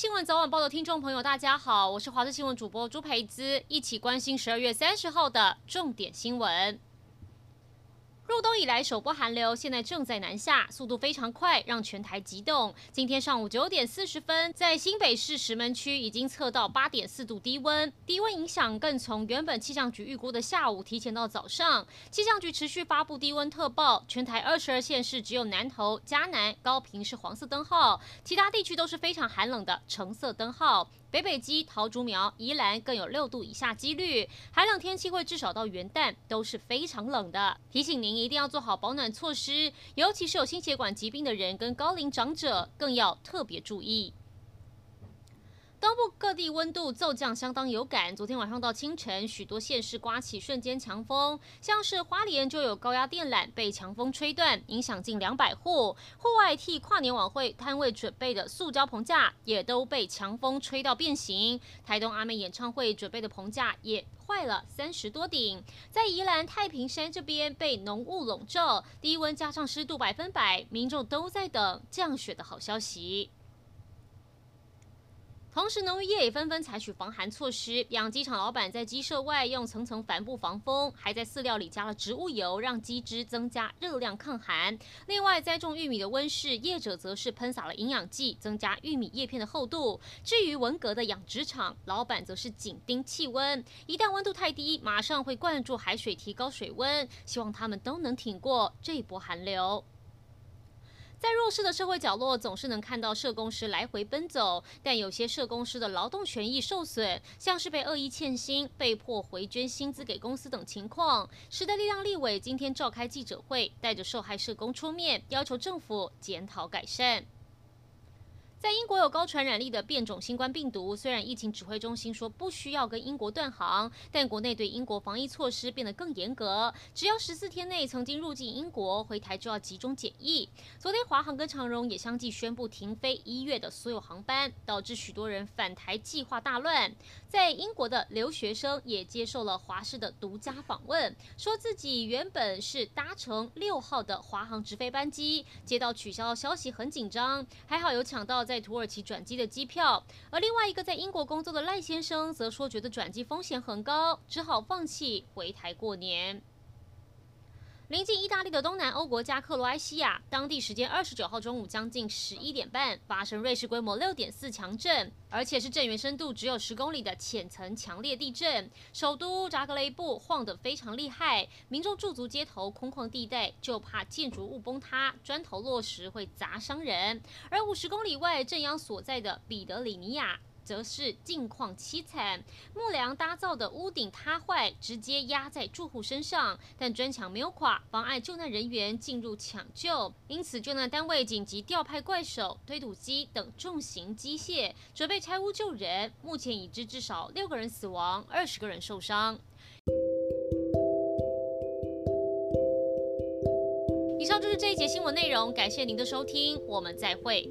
新闻早晚报的听众朋友，大家好，我是华视新闻主播朱培姿，一起关心十二月三十号的重点新闻。入冬以来首波寒流现在正在南下，速度非常快，让全台急冻。今天上午九点四十分，在新北市石门区已经测到八点四度低温，低温影响更从原本气象局预估的下午提前到早上。气象局持续发布低温特报，全台二十二县市只有南投、嘉南、高平是黄色灯号，其他地区都是非常寒冷的橙色灯号。北北基、桃竹苗、宜兰更有六度以下几率，寒冷天气会至少到元旦都是非常冷的。提醒您一定要做好保暖措施，尤其是有心血管疾病的人跟高龄长者，更要特别注意。东部各地温度骤降相当有感，昨天晚上到清晨，许多县市刮起瞬间强风，像是花莲就有高压电缆被强风吹断，影响近两百户。户外替跨年晚会摊位准备的塑胶棚架也都被强风吹到变形。台东阿妹演唱会准备的棚架也坏了三十多顶。在宜兰太平山这边被浓雾笼罩，低温加上湿度百分百，民众都在等降雪的好消息。同时，农渔业也纷纷采取防寒措施。养鸡场老板在鸡舍外用层层帆布防风，还在饲料里加了植物油，让鸡只增加热量抗寒。另外，栽种玉米的温室业者则是喷洒了营养剂，增加玉米叶片的厚度。至于文革的养殖场，老板则是紧盯气温，一旦温度太低，马上会灌注海水提高水温，希望他们都能挺过这一波寒流。在弱势的社会角落，总是能看到社工师来回奔走，但有些社工师的劳动权益受损，像是被恶意欠薪、被迫回捐薪资给公司等情况。时代力量立委今天召开记者会，带着受害社工出面，要求政府检讨改善。在英国有高传染力的变种新冠病毒，虽然疫情指挥中心说不需要跟英国断航，但国内对英国防疫措施变得更严格，只要十四天内曾经入境英国，回台就要集中检疫。昨天华航跟长荣也相继宣布停飞一月的所有航班，导致许多人返台计划大乱。在英国的留学生也接受了华视的独家访问，说自己原本是搭乘六号的华航直飞班机，接到取消消息很紧张，还好有抢到。在土耳其转机的机票，而另外一个在英国工作的赖先生则说，觉得转机风险很高，只好放弃回台过年。临近意大利的东南欧国家克罗埃西亚，当地时间二十九号中午将近十一点半发生瑞士规模六点四强震，而且是震源深度只有十公里的浅层强烈地震，首都扎格雷布晃得非常厉害，民众驻足街头空旷地带，就怕建筑物崩塌，砖头落石会砸伤人。而五十公里外震央所在的彼得里尼亚。则是境况凄惨，木梁搭造的屋顶塌坏，直接压在住户身上，但砖墙没有垮，妨碍救难人员进入抢救。因此，救难单位紧急调派怪手、推土机等重型机械，准备拆屋救人。目前已知至少六个人死亡，二十个人受伤。以上就是这一节新闻内容，感谢您的收听，我们再会。